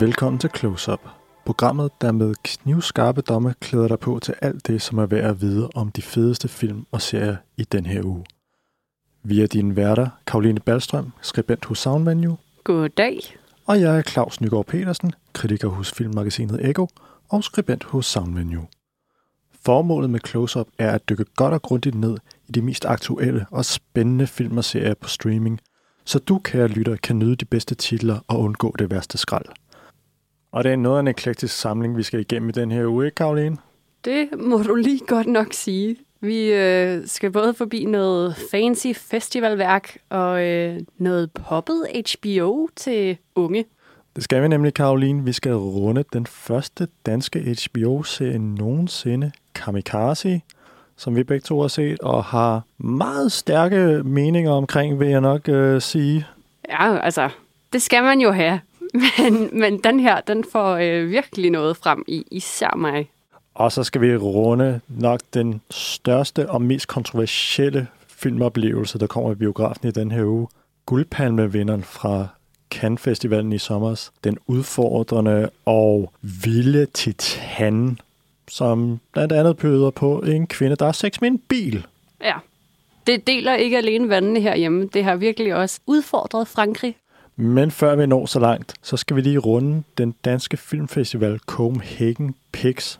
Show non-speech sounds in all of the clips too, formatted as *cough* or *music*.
Velkommen til Close Up, programmet, der med knivskarpe domme klæder dig på til alt det, som er værd at vide om de fedeste film og serier i den her uge. Vi er dine værter, Karoline Ballstrøm, skribent hos Soundvenue, Goddag. og jeg er Claus Nygaard Petersen, kritiker hos filmmagasinet Ego og skribent hos Soundvenue. Formålet med Close Up er at dykke godt og grundigt ned i de mest aktuelle og spændende film og serier på streaming, så du, kære lytter, kan nyde de bedste titler og undgå det værste skrald. Og det er noget af en eklektisk samling, vi skal igennem i den her uge, ikke, Karoline? Det må du lige godt nok sige. Vi øh, skal både forbi noget fancy festivalværk og øh, noget poppet HBO til unge. Det skal vi nemlig, Karoline. Vi skal runde den første danske HBO-serie nogensinde, Kamikaze, som vi begge to har set, og har meget stærke meninger omkring, vil jeg nok øh, sige. Ja, altså, det skal man jo have. *laughs* Men, men den her, den får øh, virkelig noget frem i, især mig. Og så skal vi runde nok den største og mest kontroversielle filmoplevelse, der kommer i biografen i den her uge. Guldpalmevinderen fra Cannes Festivalen i sommer. Den udfordrende og vilde titan, som blandt andet pøder på en kvinde, der har sex med en bil. Ja, det deler ikke alene vandene herhjemme. Det har virkelig også udfordret Frankrig. Men før vi når så langt, så skal vi lige runde den danske filmfestival Copenhagen Pix,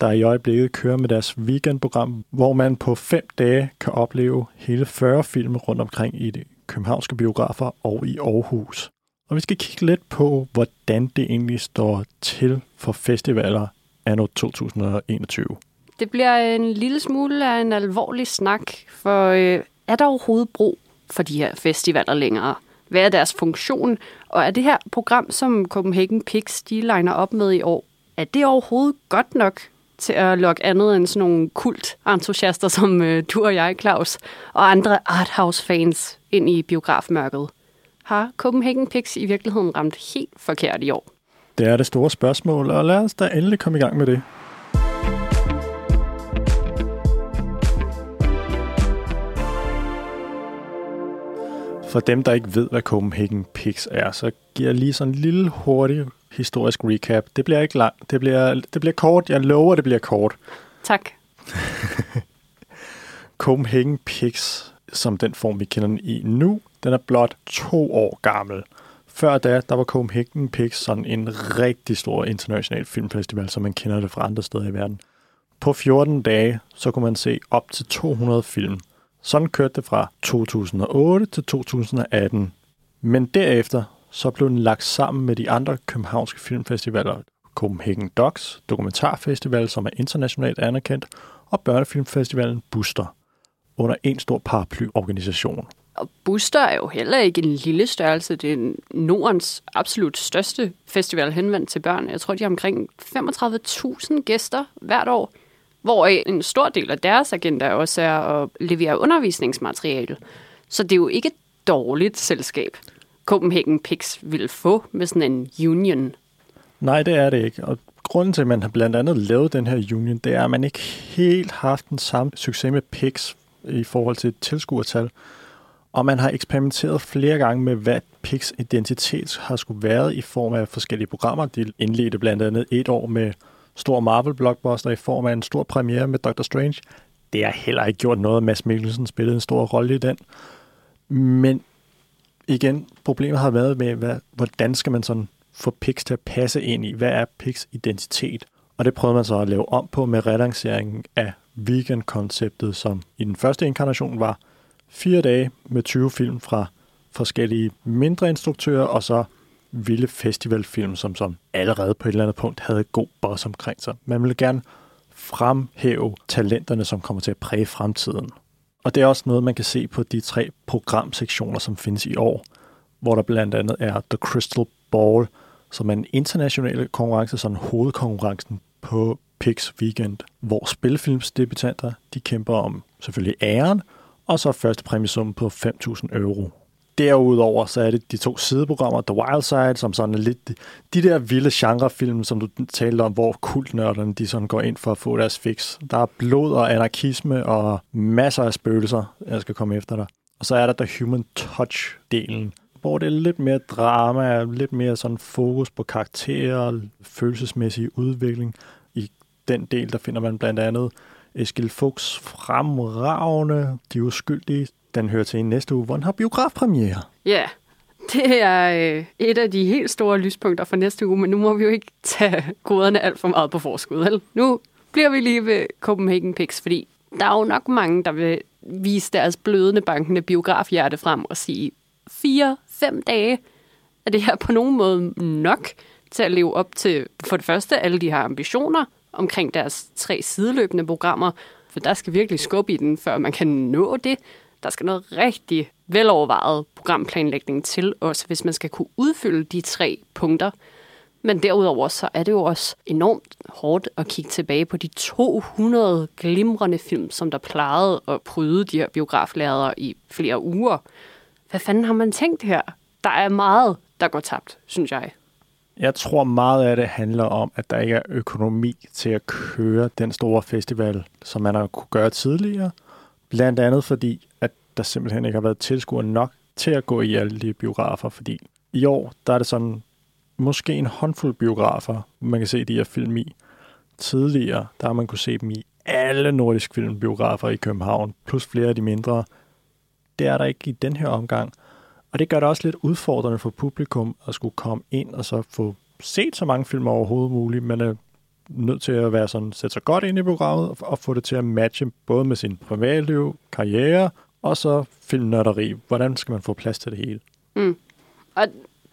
der i øjeblikket kører med deres weekendprogram, hvor man på fem dage kan opleve hele 40 film rundt omkring i de københavnske biografer og i Aarhus. Og vi skal kigge lidt på, hvordan det egentlig står til for festivaler anno 2021. Det bliver en lille smule af en alvorlig snak, for øh, er der overhovedet brug for de her festivaler længere? Hvad er deres funktion? Og er det her program, som Copenhagen Pigs de liner op med i år, er det overhovedet godt nok til at lokke andet end sådan nogle kult-entusiaster som øh, du og jeg, Claus, og andre arthouse-fans ind i biografmørket? Har Copenhagen Pigs i virkeligheden ramt helt forkert i år? Det er det store spørgsmål, og lad os da endelig komme i gang med det. For dem, der ikke ved, hvad Copenhagen Pix er, så giver jeg lige sådan en lille hurtig historisk recap. Det bliver ikke langt. Det bliver, det bliver kort. Jeg lover, det bliver kort. Tak. *laughs* Copenhagen Pix, som den form, vi kender den i nu, den er blot to år gammel. Før da, der var Copenhagen Pix sådan en rigtig stor international filmfestival, som man kender det fra andre steder i verden. På 14 dage, så kunne man se op til 200 film. Sådan kørte det fra 2008 til 2018. Men derefter, så blev den lagt sammen med de andre københavnske filmfestivaler. Copenhagen Docs, Dokumentarfestival, som er internationalt anerkendt, og Børnefilmfestivalen Buster, under en stor paraplyorganisation. Og Buster er jo heller ikke en lille størrelse. Det er Nordens absolut største festival henvendt til børn. Jeg tror, de har omkring 35.000 gæster hvert år, hvor en stor del af deres agenda også er at levere undervisningsmateriale. Så det er jo ikke et dårligt selskab, Copenhagen Pix vil få med sådan en union. Nej, det er det ikke. Og grunden til, at man har blandt andet lavet den her union, det er, at man ikke helt haft den samme succes med Pix i forhold til tilskuertal. Og man har eksperimenteret flere gange med, hvad Pix identitet har skulle været i form af forskellige programmer. De indledte blandt andet et år med stor Marvel-blockbuster i form af en stor premiere med Doctor Strange. Det har heller ikke gjort noget. Mads Mikkelsen spillede en stor rolle i den. Men igen, problemet har været med, hvad, hvordan skal man sådan få Pix til at passe ind i? Hvad er Pix identitet? Og det prøvede man så at lave om på med relanceringen af weekend-konceptet, som i den første inkarnation var fire dage med 20 film fra forskellige mindre instruktører, og så vilde festivalfilm, som, som allerede på et eller andet punkt havde god boss omkring sig. Man ville gerne fremhæve talenterne, som kommer til at præge fremtiden. Og det er også noget, man kan se på de tre programsektioner, som findes i år, hvor der blandt andet er The Crystal Ball, som er en international konkurrence, sådan hovedkonkurrencen på Pix Weekend, hvor spilfilmsdebutanter, de kæmper om selvfølgelig æren, og så første præmiesum på 5.000 euro. Derudover så er det de to sideprogrammer, The Wild Side, som sådan er lidt de der vilde genrefilm, som du talte om, hvor kultnørderne de sådan går ind for at få deres fix. Der er blod og anarkisme og masser af spøgelser, jeg skal komme efter dig. Og så er der The Human Touch-delen, hvor det er lidt mere drama, lidt mere sådan fokus på karakterer, følelsesmæssig udvikling. I den del, der finder man blandt andet Eskil Fuchs fremragende De Uskyldige. Den hører til i næste uge, hvor den har biografpremiere. Ja, yeah. det er øh, et af de helt store lyspunkter for næste uge, men nu må vi jo ikke tage goderne alt for meget på forskud. Vel? Nu bliver vi lige ved Copenhagen Pix, fordi der er jo nok mange, der vil vise deres blødende bankende biografhjerte frem og sige, fire, fem dage, er det her på nogen måde nok til at leve op til, for det første, alle de her ambitioner omkring deres tre sideløbende programmer, for der skal virkelig skubbe i den, før man kan nå det. Der skal noget rigtig velovervejet programplanlægning til også hvis man skal kunne udfylde de tre punkter. Men derudover så er det jo også enormt hårdt at kigge tilbage på de 200 glimrende film, som der plejede at pryde de her biograflærere i flere uger. Hvad fanden har man tænkt her? Der er meget, der går tabt, synes jeg. Jeg tror meget af det handler om, at der ikke er økonomi til at køre den store festival, som man har kunne gøre tidligere. Blandt andet fordi, at der simpelthen ikke har været tilskuere nok til at gå i alle de biografer, fordi i år, der er det sådan måske en håndfuld biografer, man kan se de her film i. Tidligere, der har man kunne se dem i alle nordisk filmbiografer i København, plus flere af de mindre. Det er der ikke i den her omgang. Og det gør det også lidt udfordrende for publikum at skulle komme ind og så få set så mange film overhovedet muligt. Man er nødt til at være sådan, sætte sig godt ind i programmet og få det til at matche både med sin privatliv, karriere og så filmnørderi. Hvordan skal man få plads til det hele? Mm. Og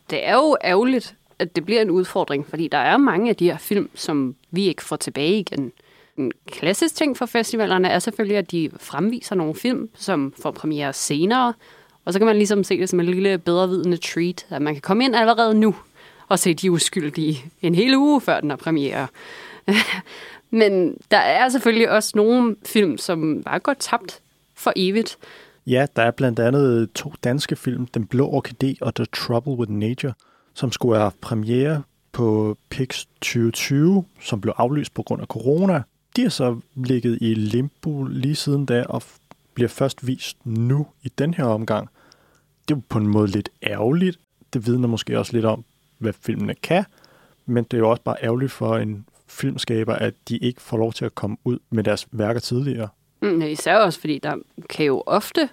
det er jo ærgerligt, at det bliver en udfordring, fordi der er mange af de her film, som vi ikke får tilbage igen. En klassisk ting for festivalerne er selvfølgelig, at de fremviser nogle film, som får premiere senere, og så kan man ligesom se det som en lille bedrevidende treat, at man kan komme ind allerede nu og se de uskyldige en hel uge før den er premiere. *laughs* Men der er selvfølgelig også nogle film, som bare går tabt for evigt. Ja, der er blandt andet to danske film, Den Blå Orkidé og The Trouble with Nature, som skulle have premiere på PIX 2020, som blev aflyst på grund af corona. De har så ligget i limbo lige siden da, og bliver først vist nu i den her omgang. Det er på en måde lidt ærgerligt. Det vidner måske også lidt om, hvad filmene kan, men det er jo også bare ærgerligt for en filmskaber, at de ikke får lov til at komme ud med deres værker tidligere. Mm, især også, fordi der kan jo ofte,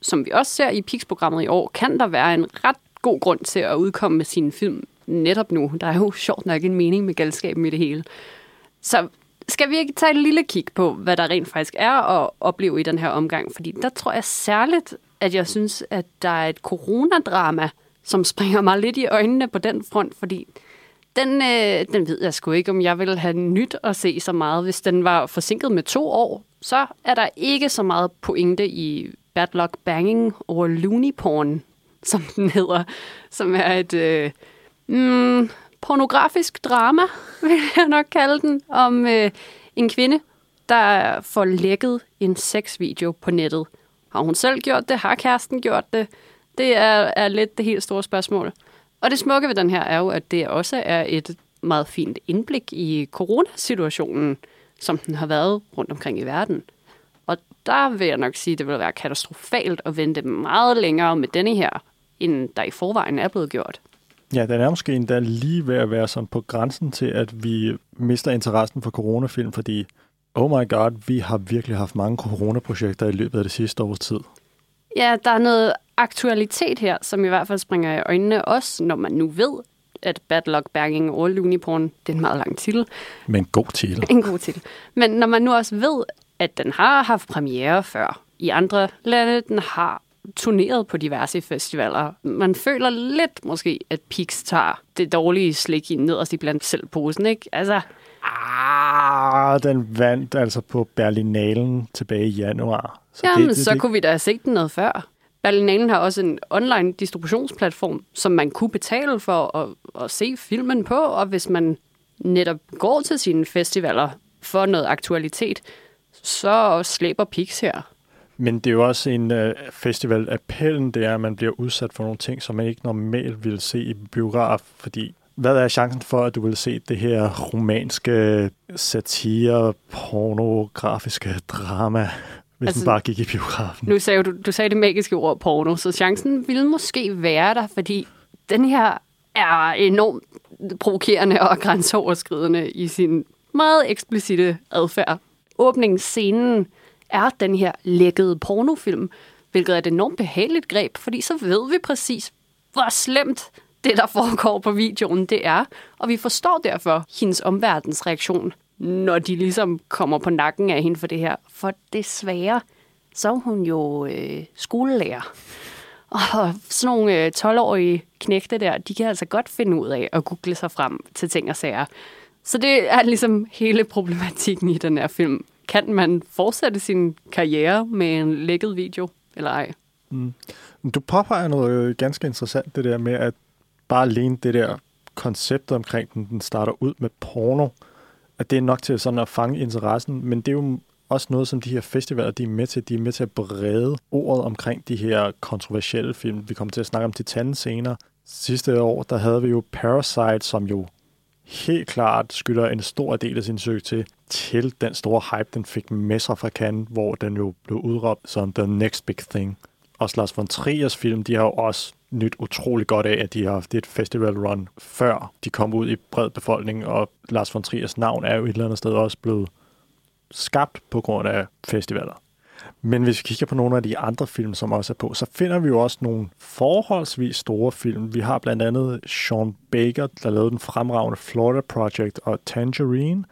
som vi også ser i PIX-programmet i år, kan der være en ret god grund til at udkomme med sin film netop nu. Der er jo sjovt nok en mening med galskaben i det hele. Så skal vi ikke tage et lille kig på, hvad der rent faktisk er at opleve i den her omgang? Fordi der tror jeg særligt, at jeg synes, at der er et coronadrama, som springer mig lidt i øjnene på den front, fordi den, øh, den ved jeg sgu ikke, om jeg vil have nyt at se så meget. Hvis den var forsinket med to år, så er der ikke så meget pointe i Bad Luck Banging over Looney Porn, som den hedder, som er et øh, mm, pornografisk drama, *laughs* vil jeg nok kalde den, om øh, en kvinde, der får lækket en sexvideo på nettet. Har hun selv gjort det? Har kæresten gjort det? Det er, er lidt det helt store spørgsmål. Og det smukke ved den her er jo, at det også er et meget fint indblik i coronasituationen, som den har været rundt omkring i verden. Og der vil jeg nok sige, at det vil være katastrofalt at vente meget længere med denne her, end der i forvejen er blevet gjort. Ja, den er måske endda lige ved at være sådan på grænsen til, at vi mister interessen for coronafilm, fordi, oh my god, vi har virkelig haft mange coronaprojekter i løbet af det sidste års tid. Ja, der er noget aktualitet her, som i hvert fald springer i øjnene også, når man nu ved, at Bad Luck Banging og Looney Porn, det er en meget lang titel. Men god titel. En god titel. Men når man nu også ved, at den har haft premiere før i andre lande, den har turneret på diverse festivaler. Man føler lidt måske, at Pix tager det dårlige slik i nederst i blandt selv posen, ikke? Altså, Ah, den vandt altså på Berlinalen tilbage i januar. Så Jamen, det, det, så det... kunne vi da have set den noget før. Berlinalen har også en online distributionsplatform, som man kunne betale for at, at se filmen på, og hvis man netop går til sine festivaler for noget aktualitet, så slæber Pix her. Men det er jo også en uh, festival. Appellen det er, at man bliver udsat for nogle ting, som man ikke normalt vil se i biograf, fordi hvad er chancen for, at du vil se det her romanske satire, pornografiske drama hvis altså, den bare gik i biografen. Nu sagde du, du sagde det magiske ord porno, så chancen ville måske være der, fordi den her er enormt provokerende og grænseoverskridende i sin meget eksplicite adfærd. Åbningsscenen er den her lækkede pornofilm, hvilket er et enormt behageligt greb, fordi så ved vi præcis, hvor slemt det, der foregår på videoen, det er. Og vi forstår derfor hendes omverdensreaktion, når de ligesom kommer på nakken af hende for det her. For desværre, så er hun jo øh, skolelærer. Og sådan nogle øh, 12-årige knægte der, de kan altså godt finde ud af at google sig frem til ting og sager. Så det er ligesom hele problematikken i den her film. Kan man fortsætte sin karriere med en lækket video, eller ej? Mm. Du påpeger noget ganske interessant, det der med, at bare alene det der koncept omkring den, den starter ud med porno, at det er nok til sådan at fange interessen, men det er jo også noget, som de her festivaler, de er med til. De er med til at brede ordet omkring de her kontroversielle film. Vi kommer til at snakke om Titan senere. Sidste år, der havde vi jo Parasite, som jo helt klart skylder en stor del af sin søg til, til den store hype, den fik med sig fra Cannes, hvor den jo blev udråbt som the next big thing. Også Lars von Triers film, de har jo også nyt utrolig godt af, at de har haft et festival run, før de kom ud i bred befolkning, og Lars von Triers navn er jo et eller andet sted også blevet skabt på grund af festivaler. Men hvis vi kigger på nogle af de andre film, som også er på, så finder vi jo også nogle forholdsvis store film. Vi har blandt andet Sean Baker, der lavede den fremragende Florida Project og Tangerine.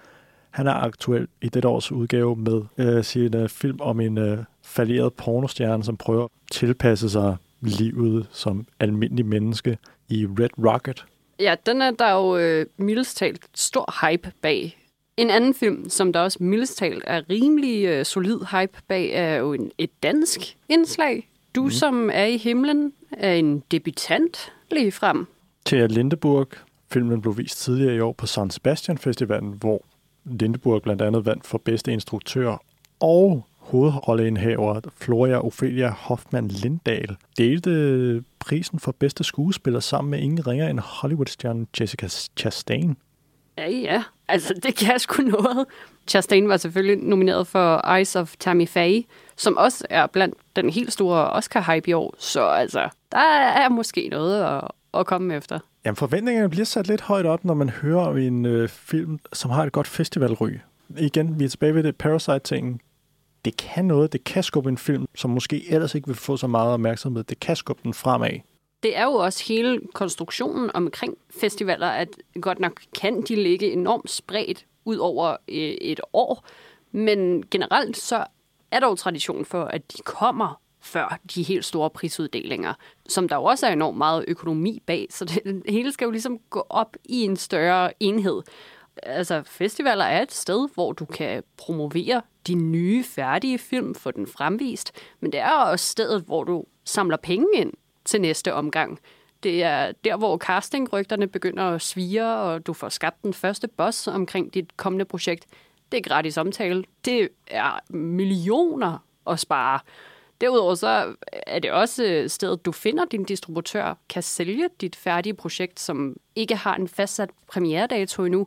Han er aktuel i dette års udgave med øh, sin øh, film om en øh, falderet pornostjerne, som prøver at tilpasse sig livet som almindelig menneske i Red Rocket. Ja, den er der jo øh, mildest talt stor hype bag. En anden film, som der også mildest talt er rimelig øh, solid hype bag, er jo en, et dansk indslag. Du, mm. som er i himlen, er en debutant lige frem. Thea Lindeburg. Filmen blev vist tidligere i år på San Sebastian Festivalen, hvor Lindeburg blandt andet vandt for bedste instruktør og hovedrolleindhaver Floria Ophelia Hoffmann Lindahl delte prisen for bedste skuespiller sammen med ingen ringer end Hollywood-stjernen Jessica Chastain. Ja, ja. Altså, det kan sgu noget. Chastain var selvfølgelig nomineret for Eyes of Tammy Faye, som også er blandt den helt store Oscar-hype i år. Så altså, der er måske noget at, at komme efter. Jamen, forventningerne bliver sat lidt højt op, når man hører om en øh, film, som har et godt festivalry. Igen, vi er tilbage ved det Parasite-ting det kan noget. Det kan skubbe en film, som måske ellers ikke vil få så meget opmærksomhed. Det kan skubbe den fremad. Det er jo også hele konstruktionen omkring festivaler, at godt nok kan de ligge enormt spredt ud over øh, et år, men generelt så er der jo tradition for, at de kommer før de helt store prisuddelinger, som der jo også er enormt meget økonomi bag, så det hele skal jo ligesom gå op i en større enhed altså, festivaler er et sted, hvor du kan promovere de nye, færdige film, få den fremvist, men det er også stedet, hvor du samler penge ind til næste omgang. Det er der, hvor castingrygterne begynder at svire, og du får skabt den første boss omkring dit kommende projekt. Det er gratis omtale. Det er millioner at spare. Derudover så er det også stedet, du finder din distributør, kan sælge dit færdige projekt, som ikke har en fastsat premieredato endnu,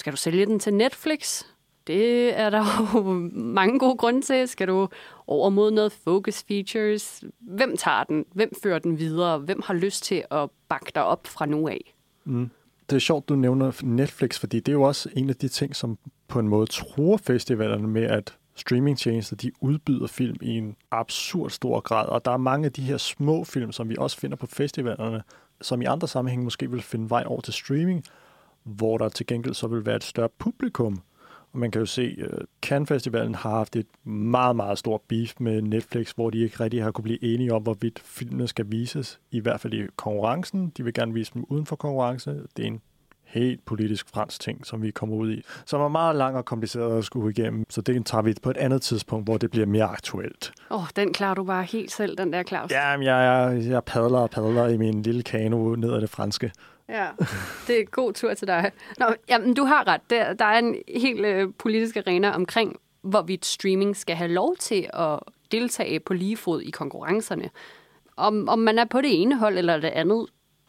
skal du sælge den til Netflix? Det er der *laughs* jo mange gode grunde til. Skal du over mod noget focus features? Hvem tager den? Hvem fører den videre? Hvem har lyst til at bakke dig op fra nu af? Mm. Det er sjovt, du nævner Netflix, fordi det er jo også en af de ting, som på en måde tror festivalerne med, at streamingtjenester, de udbyder film i en absurd stor grad. Og der er mange af de her små film, som vi også finder på festivalerne, som i andre sammenhænge måske vil finde vej over til streaming, hvor der til gengæld så vil være et større publikum. Og man kan jo se, at uh, Cannes Festivalen har haft et meget, meget stort beef med Netflix, hvor de ikke rigtig har kunne blive enige om, hvorvidt filmene skal vises, i hvert fald i konkurrencen. De vil gerne vise dem uden for konkurrence. Det er en helt politisk fransk ting, som vi kommer ud i, som er meget lang og kompliceret at skulle igennem. Så det tager vi på et andet tidspunkt, hvor det bliver mere aktuelt. Åh, oh, den klarer du bare helt selv, den der, Claus. Jamen, jeg, jeg, jeg padler og padler i min lille kano ned ad det franske. Ja, det er god tur til dig. Nå, jamen, du har ret. Der, der er en helt øh, politisk arena omkring, hvorvidt streaming skal have lov til at deltage på lige fod i konkurrencerne. Om, om man er på det ene hold eller det andet,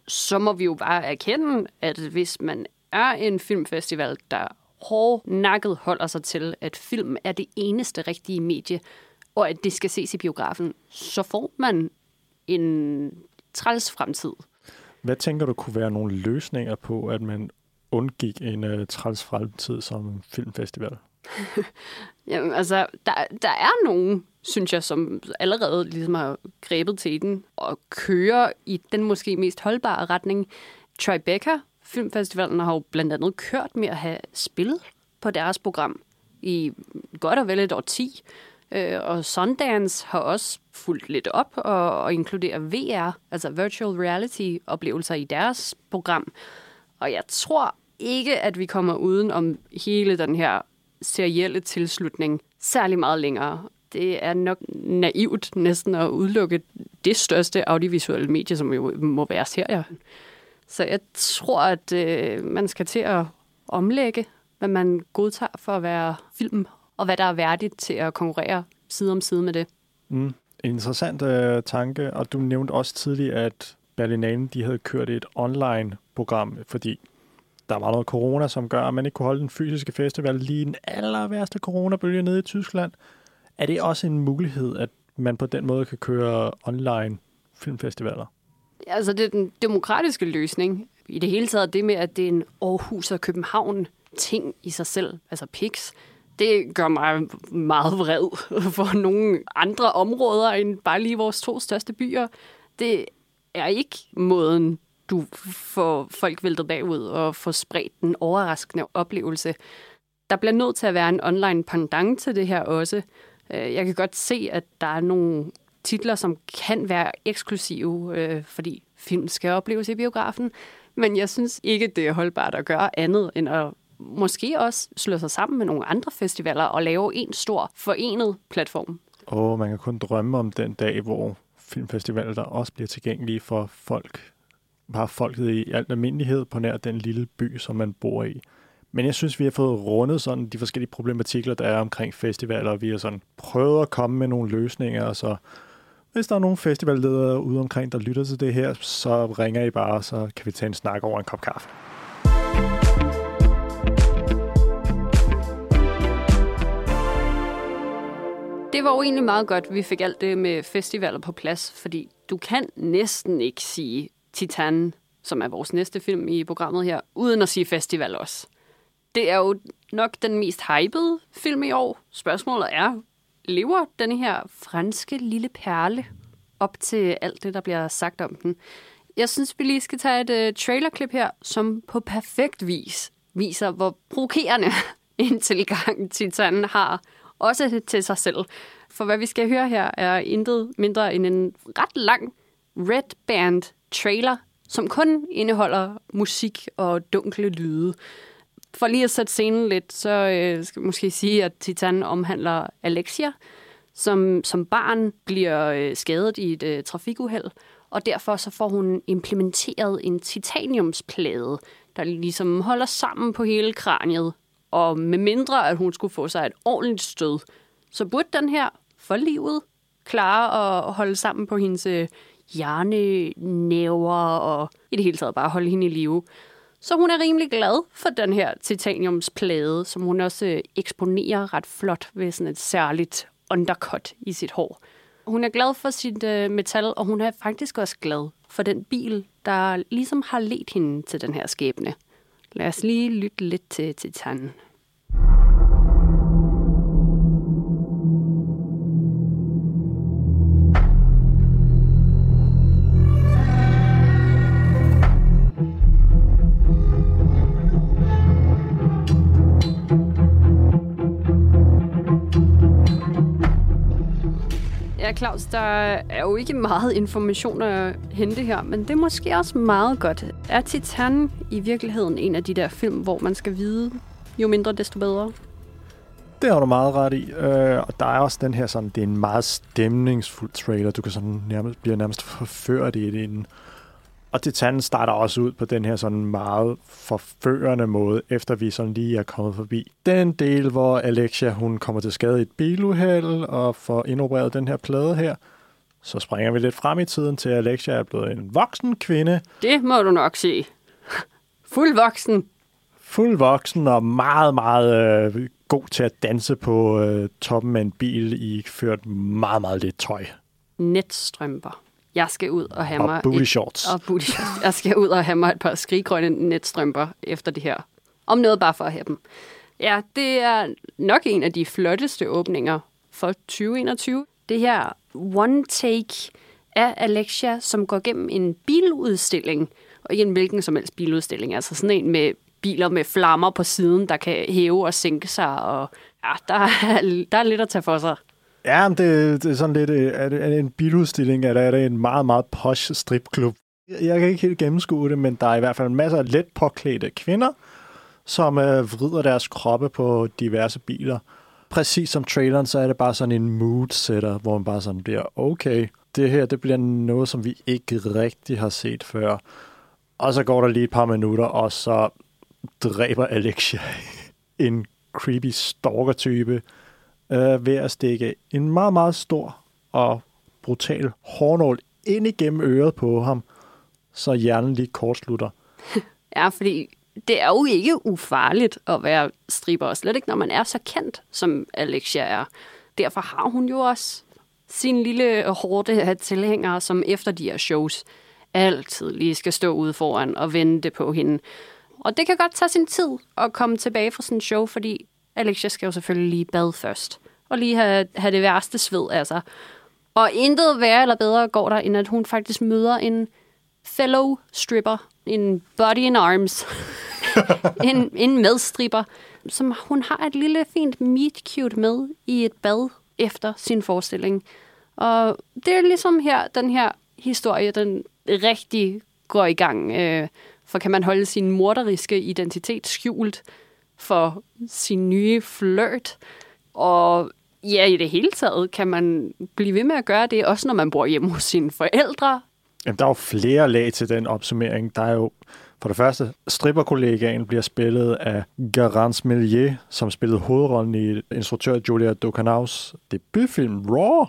så må vi jo bare erkende, at hvis man er en filmfestival, der hårdnakket holder sig til, at film er det eneste rigtige medie og at det skal ses i biografen, så får man en træls fremtid. Hvad tænker du kunne være nogle løsninger på, at man undgik en uh, træls fremtid som filmfestival? *laughs* Jamen, altså, der, der er nogen, synes jeg, som allerede ligesom har grebet til den og kører i den måske mest holdbare retning. Tribeca, filmfestivalen, har jo blandt andet kørt med at have spil på deres program i godt og vel et årti. 10. Øh, og Sundance har også fulgt lidt op og, og inkluderer VR, altså virtual reality oplevelser i deres program. Og jeg tror ikke, at vi kommer uden om hele den her serielle tilslutning særlig meget længere. Det er nok naivt næsten at udelukke det største audiovisuelle medie, som jo må være serier. Så jeg tror, at øh, man skal til at omlægge, hvad man godtager for at være film, og hvad der er værdigt til at konkurrere side om side med det. Mm. Interessant øh, tanke, og du nævnte også tidligere, at Berlinalen de havde kørt et online-program, fordi der var noget corona, som gør, at man ikke kunne holde den fysiske festival lige den aller værste coronabølge nede i Tyskland. Er det også en mulighed, at man på den måde kan køre online filmfestivaler? Altså, det er den demokratiske løsning. I det hele taget det med, at det er en Aarhus og København ting i sig selv, altså PIX, det gør mig meget vred *laughs* for nogle andre områder end bare lige vores to største byer. Det er ikke måden, du får folk væltet bagud og får spredt den overraskende oplevelse. Der bliver nødt til at være en online pendant til det her også. Øh, jeg kan godt se, at der er nogle titler, som kan være eksklusive, øh, fordi film skal opleves i biografen. Men jeg synes ikke, det er holdbart at gøre andet end at måske også slå sig sammen med nogle andre festivaler og lave en stor forenet platform. Og man kan kun drømme om den dag, hvor filmfestivaler der også bliver tilgængelige for folk, bare folket i al almindelighed på nær den lille by, som man bor i. Men jeg synes, vi har fået rundet sådan de forskellige problematikker, der er omkring festivaler, og vi har sådan prøvet at komme med nogle løsninger, så hvis der er nogle festivalledere ude omkring, der lytter til det her, så ringer I bare, så kan vi tage en snak over en kop kaffe. Det var jo egentlig meget godt, at vi fik alt det med festivaler på plads, fordi du kan næsten ikke sige Titan, som er vores næste film i programmet her, uden at sige festival også. Det er jo nok den mest hypede film i år. Spørgsmålet er, lever den her franske lille perle op til alt det, der bliver sagt om den? Jeg synes, vi lige skal tage et uh, trailerklip her, som på perfekt vis viser, hvor provokerende *laughs* en tilgang Titan har, også til sig selv. For hvad vi skal høre her er intet mindre end en ret lang Red Band trailer, som kun indeholder musik og dunkle lyde. For lige at sætte scenen lidt, så øh, skal jeg måske sige, at Titan omhandler Alexia, som som barn bliver øh, skadet i et øh, trafikuheld, og derfor så får hun implementeret en titaniumsplade, der ligesom holder sammen på hele kraniet. Og med mindre, at hun skulle få sig et ordentligt stød, så burde den her for livet klare at holde sammen på hendes øh, hjerne, hjernenerver og i det hele taget bare holde hende i live. Så hun er rimelig glad for den her titaniumsplade, som hun også øh, eksponerer ret flot ved sådan et særligt undercut i sit hår. Hun er glad for sit øh, metal, og hun er faktisk også glad for den bil, der ligesom har let hende til den her skæbne. Lad os lige lytte lidt til Titanen. Ja, Claus, der er jo ikke meget information at hente her, men det er måske også meget godt. Er Titan i virkeligheden en af de der film, hvor man skal vide, jo mindre, desto bedre? Det har du meget ret i. Øh, og der er også den her sådan, det er en meget stemningsfuld trailer. Du kan sådan nærmest, bliver nærmest forført i det. Og Titan starter også ud på den her sådan meget forførende måde, efter vi sådan lige er kommet forbi den del, hvor Alexia hun kommer til skade i et biluheld og får indopereret den her plade her. Så springer vi lidt frem i tiden til, at Alexia er blevet en voksen kvinde. Det må du nok sige. Fuld voksen. Fuld voksen og meget, meget øh, god til at danse på øh, toppen af en bil i ført meget, meget lidt tøj. Netstrømper. Jeg skal ud og have Og mig booty et, shorts. og booty shorts. Jeg skal ud og have mig et par skriggrønne netstrømper efter det her. Om noget bare for at have dem. Ja, det er nok en af de flotteste åbninger for 2021. Det her one take af Alexia, som går gennem en biludstilling. Og ikke en hvilken som helst biludstilling. Altså sådan en med biler med flammer på siden, der kan hæve og sænke sig. Og ja, der er, der er lidt at tage for sig. Ja, men det, det er sådan lidt, øh, er det, er det en biludstilling, eller er det en meget, meget posh stripklub? Jeg jeg kan ikke helt gennemskue det, men der er i hvert fald masser af let påklædte kvinder, som øh, vrider deres kroppe på diverse biler. Præcis som traileren, så er det bare sådan en mood setter, hvor man bare sådan bliver, okay, det her det bliver noget, som vi ikke rigtig har set før. Og så går der lige et par minutter, og så dræber Alexia *laughs* en creepy stalker-type øh, ved at stikke en meget, meget stor og brutal hårnål ind igennem øret på ham, så hjernen lige kortslutter. *laughs* Ja, fordi det er jo ikke ufarligt at være striber, og slet ikke når man er så kendt, som Alexia er. Derfor har hun jo også sin lille øh, hårde af tilhængere, som efter de her shows altid lige skal stå ude foran og vente på hende. Og det kan godt tage sin tid at komme tilbage fra sådan en show, fordi Alexia skal jo selvfølgelig lige bad først. Og lige have, have det værste sved af sig. Og intet værre eller bedre går der, end at hun faktisk møder en fellow stripper. En body in arms. *laughs* en, en medstripper, som hun har et lille fint meet cute med i et bad efter sin forestilling. Og det er ligesom her, den her historie, den rigtig går i gang. Øh, for kan man holde sin morderiske identitet skjult for sin nye flirt? Og ja, i det hele taget kan man blive ved med at gøre det, også når man bor hjemme hos sine forældre. Jamen, der er jo flere lag til den opsummering. Der er jo for det første, stripperkollegaen bliver spillet af Garance Millier, som spillede hovedrollen i instruktør Julia Ducanaus debutfilm Raw.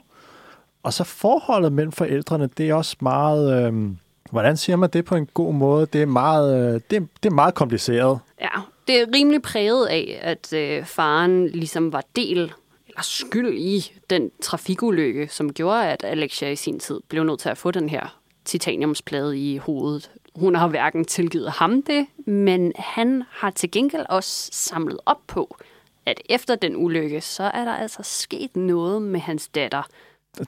Og så forholdet mellem forældrene, det er også meget... Øh, hvordan siger man det på en god måde? Det er meget, øh, det, det er meget kompliceret. Ja, det er rimelig præget af, at øh, faren ligesom var del eller skyld i den trafikulykke, som gjorde, at Alexia i sin tid blev nødt til at få den her titaniumsplade i hovedet. Hun har hverken tilgivet ham det, men han har til gengæld også samlet op på, at efter den ulykke, så er der altså sket noget med hans datter.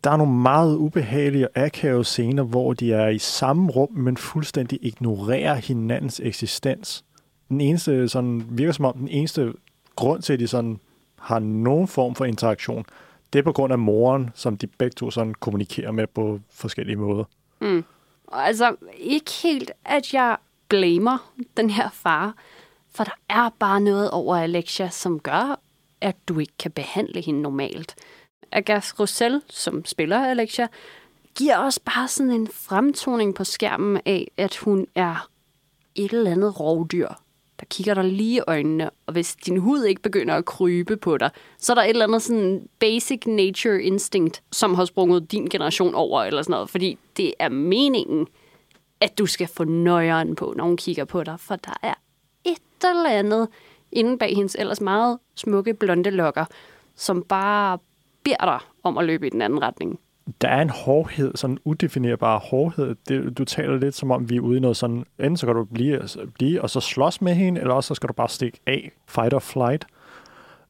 Der er nogle meget ubehagelige og akavede scener, hvor de er i samme rum, men fuldstændig ignorerer hinandens eksistens. Den eneste, sådan, virker som om den eneste grund til, at de sådan har nogen form for interaktion, det er på grund af moren, som de begge to sådan kommunikerer med på forskellige måder. Mm. Altså, ikke helt, at jeg blamer den her far, for der er bare noget over Alexia, som gør, at du ikke kan behandle hende normalt. Agas Rosell, som spiller Alexia, giver også bare sådan en fremtoning på skærmen af, at hun er et eller andet rovdyr, der kigger dig lige i øjnene, og hvis din hud ikke begynder at krybe på dig, så er der et eller andet sådan basic nature instinct, som har sprunget din generation over, eller sådan noget, fordi det er meningen, at du skal få nøjeren på, når hun kigger på dig, for der er et eller andet inde bag hendes ellers meget smukke blonde lokker, som bare beder dig om at løbe i den anden retning. Der er en hårdhed, sådan en udefinerbar hårdhed. Det, du taler lidt som om, vi er ude i noget sådan, enten så kan du blive, blive og så slås med hende, eller også så skal du bare stikke af, fight or flight.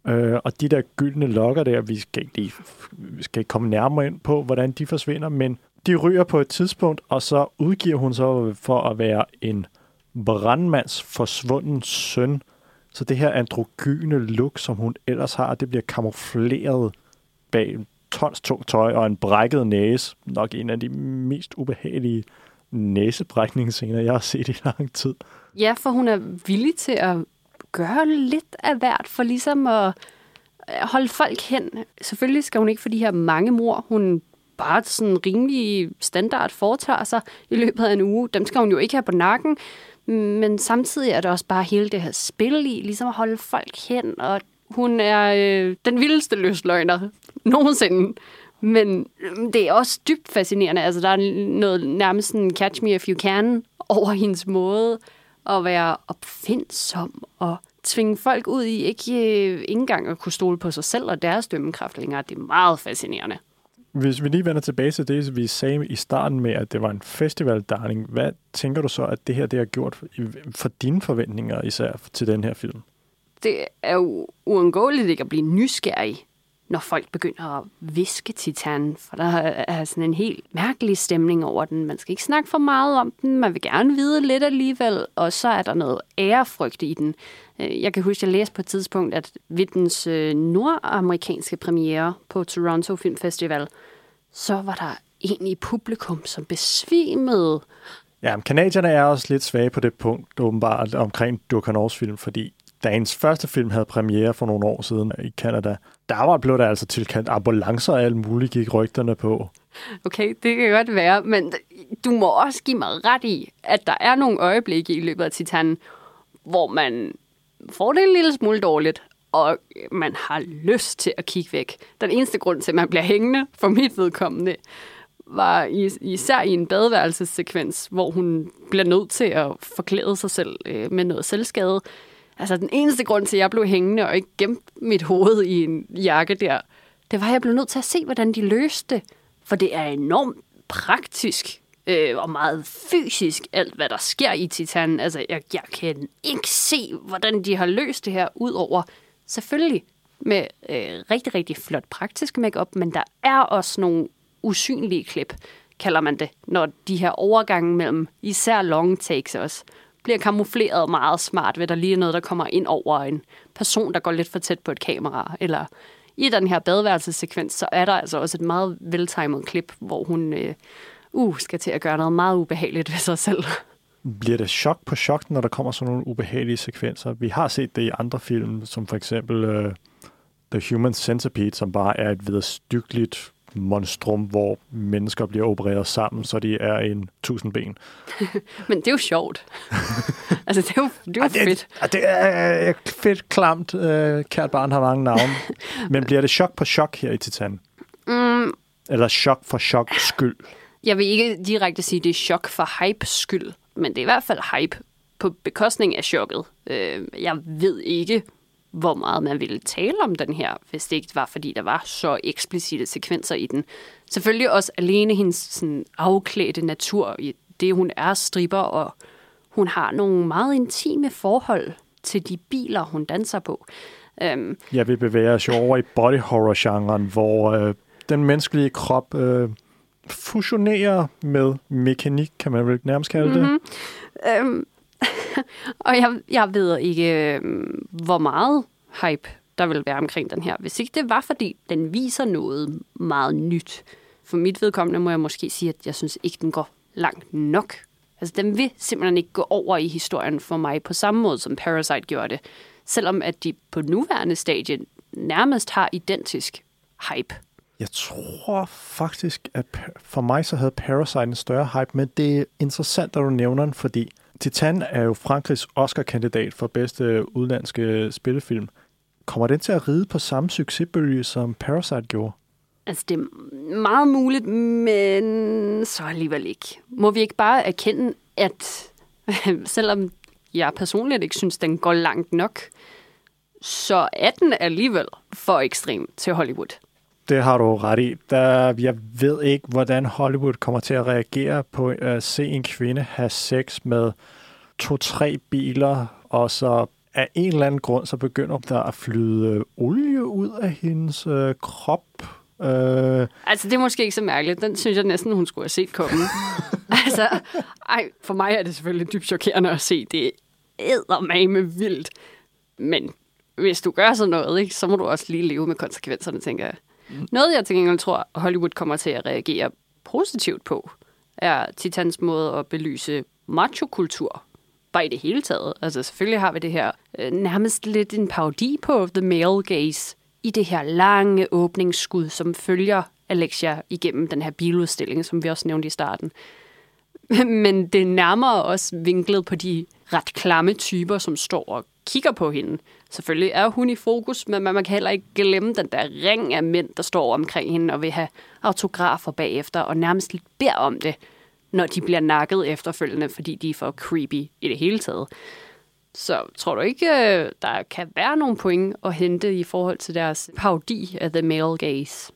Øh, og de der gyldne lokker der, vi skal, ikke lige, vi skal ikke komme nærmere ind på, hvordan de forsvinder, men de ryger på et tidspunkt, og så udgiver hun sig for at være en brandmands forsvunden søn. Så det her androgyne look, som hun ellers har, det bliver kamufleret bag tons tungt tøj og en brækket næse. Nok en af de mest ubehagelige næsebrækningsscener, jeg har set i lang tid. Ja, for hun er villig til at gøre lidt af hvert for ligesom at holde folk hen. Selvfølgelig skal hun ikke for de her mange mor, hun bare sådan rimelig standard foretager sig i løbet af en uge. Dem skal hun jo ikke have på nakken. Men samtidig er det også bare hele det her spil i, ligesom at holde folk hen. Og hun er øh, den vildeste løsløgner nogensinde. Men øhm, det er også dybt fascinerende. Altså, der er noget nærmest en catch me if you can over hendes måde at være opfindsom og tvinge folk ud i ikke, øh, ikke engang at kunne stole på sig selv og deres dømmekraft længere. Det er meget fascinerende. Hvis vi lige vender tilbage til det, vi sagde i starten med, at det var en festival, darling, hvad tænker du så, at det her det har gjort for dine forventninger især til den her film? Det er jo uundgåeligt ikke at blive nysgerrig, når folk begynder at viske titanen, for der er sådan en helt mærkelig stemning over den. Man skal ikke snakke for meget om den, man vil gerne vide lidt alligevel, og så er der noget ærefrygt i den. Øh, jeg kan huske, at jeg læste på et tidspunkt, at ved dens øh, nordamerikanske premiere på Toronto Film Festival, så var der en i publikum, som besvimede. Ja, men kanadierne er også lidt svage på det punkt, åbenbart, omkring Dukanors film, fordi da ens første film havde premiere for nogle år siden i Canada, der var, blev der altså tilkendt ambulancer og alt muligt, gik rygterne på. Okay, det kan godt være, men du må også give mig ret i, at der er nogle øjeblikke i løbet af Titan, hvor man får det en lille smule dårligt, og man har lyst til at kigge væk. Den eneste grund til, at man bliver hængende, for mit vedkommende, var især i en badeværelsessekvens, hvor hun bliver nødt til at forklæde sig selv øh, med noget selvskade. Altså den eneste grund til, at jeg blev hængende og ikke gemte mit hoved i en jakke der, det var, at jeg blev nødt til at se, hvordan de løste det. For det er enormt praktisk øh, og meget fysisk, alt hvad der sker i Titan. Altså, jeg, jeg kan ikke se, hvordan de har løst det her, udover selvfølgelig med øh, rigtig, rigtig flot praktisk makeup, men der er også nogle usynlige klip, kalder man det, når de her overgange mellem især long takes også bliver kamufleret meget smart, ved der lige er noget, der kommer ind over en person, der går lidt for tæt på et kamera, eller i den her badeværelsessekvens, så er der altså også et meget veltimet klip, hvor hun øh, uh, skal til at gøre noget meget ubehageligt ved sig selv. Bliver det chok på chok, når der kommer sådan nogle ubehagelige sekvenser? Vi har set det i andre film, som for eksempel øh, The Human Centipede, som bare er et vedstykkeligt monstrum, hvor mennesker bliver opereret sammen, så de er en tusindben. *laughs* Men det er jo sjovt. *laughs* altså, det er jo, det er jo det, fedt. Det er fedt, klamt. Uh, kært barn har mange navne. *laughs* Men bliver det chok på chok her i Titan? Mm. Eller chok for chok skyld? Jeg vil ikke direkte sige, at det er chok for hype skyld, men det er i hvert fald hype på bekostning af chokket. Øh, jeg ved ikke, hvor meget man ville tale om den her, hvis det ikke var, fordi der var så eksplicite sekvenser i den. Selvfølgelig også alene hendes sådan, afklædte natur, i det hun er striber, og hun har nogle meget intime forhold til de biler, hun danser på. Um, Jeg vil bevæge os over i body horror-genren, hvor øh, den menneskelige krop øh, fusionerer med mekanik, kan man vel nærmest kalde det. Mm-hmm. Um, *laughs* og jeg, jeg ved ikke, øhm, hvor meget hype der vil være omkring den her. Hvis ikke det var, fordi den viser noget meget nyt. For mit vedkommende må jeg måske sige, at jeg synes ikke, den går langt nok. Altså, den vil simpelthen ikke gå over i historien for mig på samme måde, som Parasite gjorde det. Selvom at de på nuværende stadie nærmest har identisk hype. Jeg tror faktisk, at for mig så havde Parasite en større hype, men det er interessant, at du nævner den, fordi Titan er jo Frankrigs Oscar-kandidat for bedste udlandske spillefilm. Kommer den til at ride på samme succesbølge, som Parasite gjorde? Altså, det er meget muligt, men så alligevel ikke. Må vi ikke bare erkende, at *laughs* selvom jeg personligt ikke synes, den går langt nok, så er den alligevel for ekstrem til Hollywood. Det har du ret i. Der, jeg ved ikke, hvordan Hollywood kommer til at reagere på at se en kvinde have sex med to-tre biler, og så af en eller anden grund, så begynder der at flyde olie ud af hendes øh, krop. Øh. Altså, det er måske ikke så mærkeligt. Den synes jeg næsten, hun skulle have set komme. *laughs* altså, ej, for mig er det selvfølgelig dybt chokerende at se. Det er med vildt. Men hvis du gør sådan noget, ikke, så må du også lige leve med konsekvenserne, tænker jeg. Noget, jeg til gengæld tror, Hollywood kommer til at reagere positivt på, er Titans måde at belyse machokultur. Bare i det hele taget. Altså selvfølgelig har vi det her øh, nærmest lidt en parodi på The Male Gaze i det her lange åbningsskud, som følger Alexia igennem den her biludstilling, som vi også nævnte i starten. *laughs* Men det nærmer også vinklet på de ret klamme typer, som står og kigger på hende. Selvfølgelig er hun i fokus, men man kan heller ikke glemme den der ring af mænd, der står omkring hende og vil have autografer bagefter, og nærmest lidt beder om det, når de bliver nakket efterfølgende, fordi de er for creepy i det hele taget. Så tror du ikke, øh, der kan være nogle point at hente i forhold til deres parodi af The Male Gaze?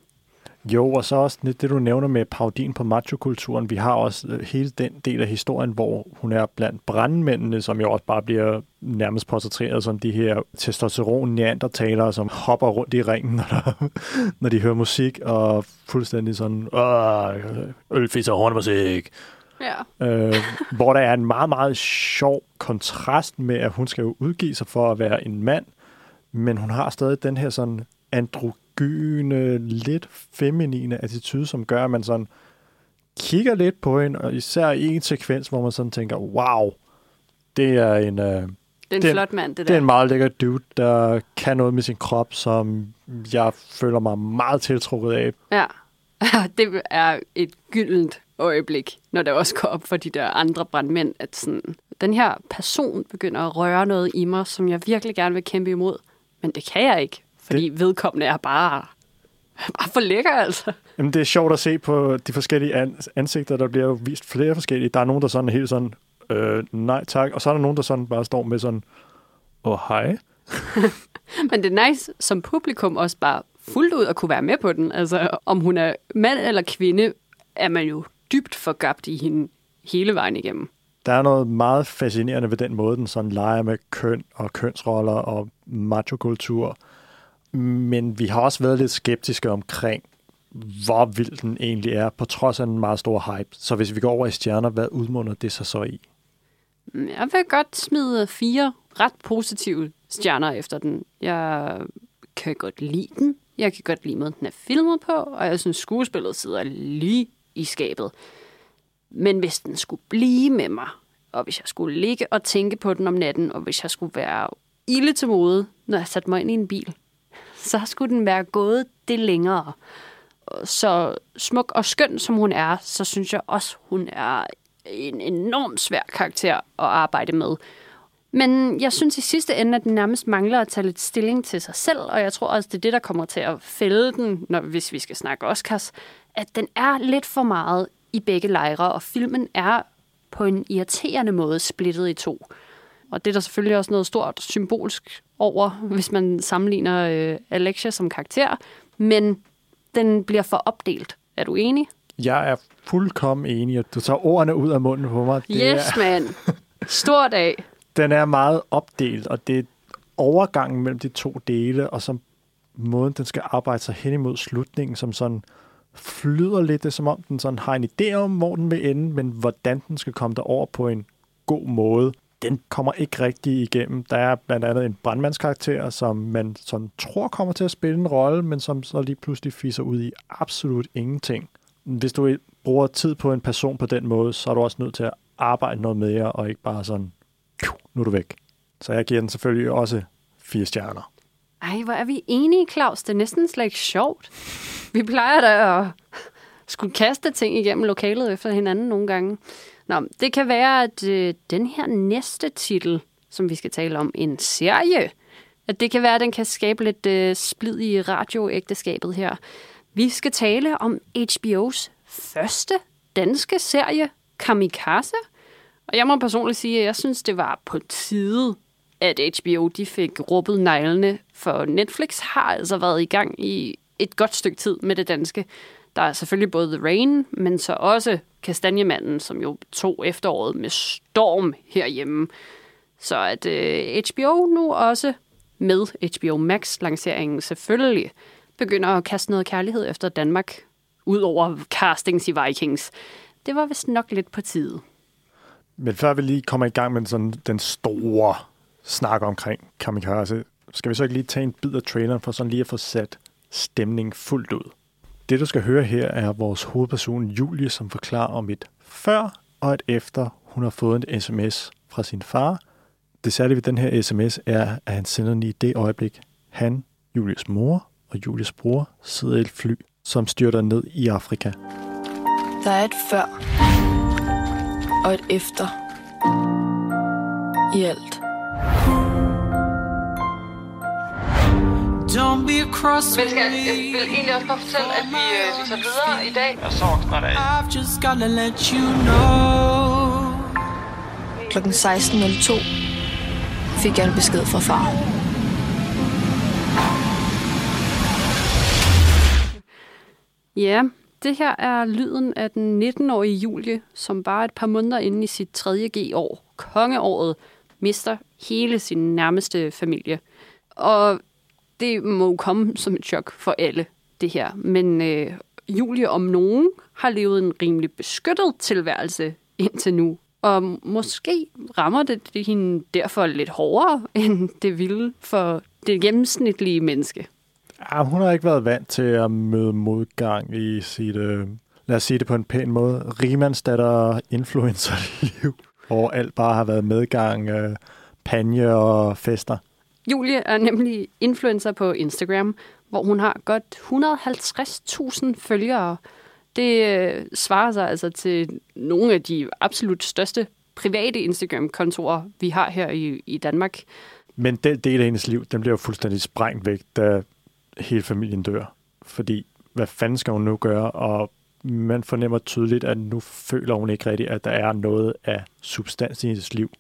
Jo, og så også det, du nævner med parodien på machokulturen. Vi har også øh, hele den del af historien, hvor hun er blandt brandmændene, som jo også bare bliver nærmest portrætteret som de her testosteron neandertalere, som hopper rundt i ringen, *laughs* når, der, når de hører musik, og fuldstændig sådan, ølfis og hornmusik. Ja. øh, hvor der er en meget, meget sjov kontrast med, at hun skal jo udgive sig for at være en mand, men hun har stadig den her sådan androgyne, lidt feminine attitude, som gør, at man sådan kigger lidt på hende, og især i en sekvens, hvor man sådan tænker, wow, det er en... Øh, Det er en Det flot mand, det det er der. en meget lækker dude, der kan noget med sin krop, som jeg føler mig meget tiltrukket af. Ja. *laughs* det er et gyldent øjeblik, når det også går op for de der andre brandmænd, at sådan, den her person begynder at røre noget i mig, som jeg virkelig gerne vil kæmpe imod. Men det kan jeg ikke, fordi det... vedkommende er bare, bare for lækker, altså. Jamen, det er sjovt at se på de forskellige an- ansigter, der bliver jo vist flere forskellige. Der er nogen, der sådan er helt sådan, øh, nej tak, og så er der nogen, der sådan bare står med sådan, åh oh, hej. *laughs* Men det er nice som publikum også bare fuldt ud at kunne være med på den. Altså, om hun er mand eller kvinde, er man jo dybt forgabt i hende hele vejen igennem. Der er noget meget fascinerende ved den måde, den sådan leger med køn og kønsroller og machokultur. Men vi har også været lidt skeptiske omkring, hvor vild den egentlig er, på trods af en meget stor hype. Så hvis vi går over i stjerner, hvad udmunder det sig så i? Jeg vil godt smide fire ret positive stjerner efter den. Jeg kan godt lide den. Jeg kan godt lide måden, den er filmet på, og jeg synes, skuespillet sidder lige i skabet. Men hvis den skulle blive med mig, og hvis jeg skulle ligge og tænke på den om natten, og hvis jeg skulle være ilde til mode, når jeg satte mig ind i en bil, så skulle den være gået det længere. Så smuk og skøn som hun er, så synes jeg også, hun er en enormt svær karakter at arbejde med. Men jeg synes i sidste ende, at den nærmest mangler at tage lidt stilling til sig selv, og jeg tror også, det er det, der kommer til at fælde den, når, hvis vi skal snakke Oscars, at den er lidt for meget i begge lejre, og filmen er på en irriterende måde splittet i to. Og det er der selvfølgelig også noget stort symbolsk over, hvis man sammenligner øh, Alexia som karakter, men den bliver for opdelt. Er du enig? Jeg er fuldkommen enig, og du tager ordene ud af munden på mig. Det Yes, er, man. Stor dag. den er meget opdelt, og det er overgangen mellem de to dele, og så måden, den skal arbejde sig hen imod slutningen, som sådan flyder lidt. Det er som om, den sådan har en idé om, hvor den vil ende, men hvordan den skal komme derover på en god måde, den kommer ikke rigtig igennem. Der er blandt andet en brandmandskarakter, som man sådan tror kommer til at spille en rolle, men som så lige pludselig fiser ud i absolut ingenting. Hvis du bruger tid på en person på den måde, så er du også nødt til at arbejde noget mere, og ikke bare sådan, nu er du væk. Så jeg giver den selvfølgelig også fire stjerner. Ej, hvor er vi enige, Claus. Det er næsten slet ikke sjovt. Vi plejer da at skulle kaste ting igennem lokalet efter hinanden nogle gange. Nå, det kan være, at øh, den her næste titel, som vi skal tale om, en serie, at det kan være, at den kan skabe lidt øh, splid i radioægteskabet her. Vi skal tale om HBO's første danske serie, Kamikaze. Og jeg må personligt sige, at jeg synes, det var på tide, at HBO de fik råbet neglene, for Netflix har altså været i gang i et godt stykke tid med det danske. Der er selvfølgelig både The Rain, men så også Kastanjemanden, som jo tog efteråret med storm herhjemme. Så at øh, HBO nu også med HBO Max-lanceringen selvfølgelig begynder at kaste noget kærlighed efter Danmark, ud over castings i Vikings. Det var vist nok lidt på tide. Men før vi lige kommer i gang med sådan den store snak omkring Kamikaze, skal vi så ikke lige tage en bid af traileren for sådan lige at få sat stemningen fuldt ud. Det, du skal høre her, er vores hovedperson Julie, som forklarer om et før og et efter, hun har fået en sms fra sin far. Det særlige ved den her sms er, at han sender den i det øjeblik, han, Julies mor og Julies bror sidder i et fly, som styrter ned i Afrika. Der er et før og et efter i alt. Don't be across Men skal, jeg vil egentlig også bare fortælle, at vi, øh, vi tager videre i dag. Jeg savner dig. I've just gotta let you know. Klokken 16.02 fik jeg en besked fra far. Ja, det her er lyden af den 19-årige Julie, som bare et par måneder inde i sit 3. G-år, kongeåret, mister hele sin nærmeste familie. Og det må jo komme som et chok for alle, det her. Men øh, Julie om nogen har levet en rimelig beskyttet tilværelse indtil nu. Og måske rammer det, det hende derfor lidt hårdere, *laughs* end det ville for det gennemsnitlige menneske. Ja, hun har ikke været vant til at møde modgang i sit, øh, lad os sige det på en pæn måde, rimandsdatter influencerliv, *laughs* hvor alt bare har været medgang, øh, panje og fester. Julie er nemlig influencer på Instagram, hvor hun har godt 150.000 følgere. Det øh, svarer sig altså til nogle af de absolut største private Instagram-kontorer, vi har her i, i Danmark. Men den del af hendes liv, den bliver jo fuldstændig sprængt væk, da hele familien dør. Fordi, hvad fanden skal hun nu gøre? Og man fornemmer tydeligt, at nu føler hun ikke rigtigt, at der er noget af substans i hendes liv.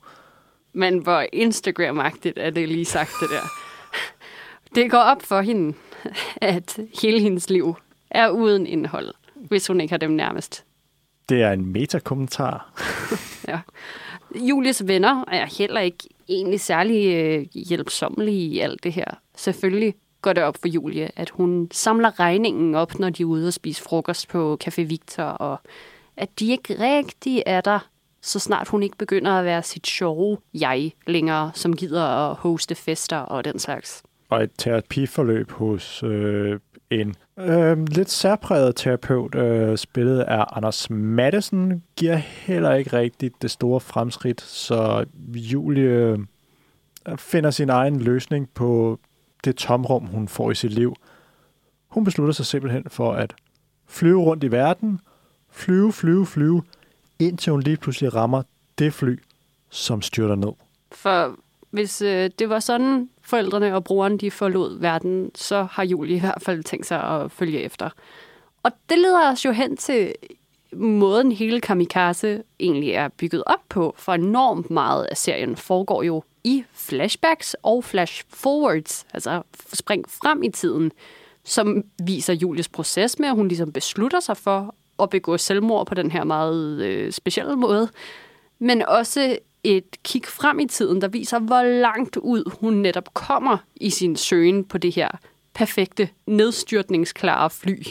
Men hvor Instagram-agtigt er det lige sagt, det der. Det går op for hende, at hele hendes liv er uden indhold, hvis hun ikke har dem nærmest. Det er en metakommentar. *laughs* ja. Julies venner er heller ikke egentlig særlig øh, hjælpsommelige i alt det her. Selvfølgelig går det op for Julie, at hun samler regningen op, når de er ude og spise frokost på Café Victor, og at de ikke rigtig er der, så snart hun ikke begynder at være sit sjove jeg længere, som gider at hoste fester og den slags. Og et terapiforløb hos øh, en øh, lidt særpræget terapeut, øh, spillet af Anders Madsen, giver heller ikke rigtigt det store fremskridt, så Julie øh, finder sin egen løsning på det tomrum, hun får i sit liv. Hun beslutter sig simpelthen for at flyve rundt i verden, flyve, flyve, flyve, indtil hun lige pludselig rammer det fly, som styrter ned. For hvis øh, det var sådan, forældrene og brugeren de forlod verden, så har Julie i hvert fald tænkt sig at følge efter. Og det leder os jo hen til måden hele Kamikaze egentlig er bygget op på, for enormt meget af serien foregår jo i flashbacks og flash forwards, altså spring frem i tiden, som viser Julies proces med, at hun ligesom beslutter sig for at begå selvmord på den her meget øh, specielle måde, men også et kig frem i tiden, der viser, hvor langt ud hun netop kommer i sin søgen på det her perfekte, nedstyrtningsklare fly.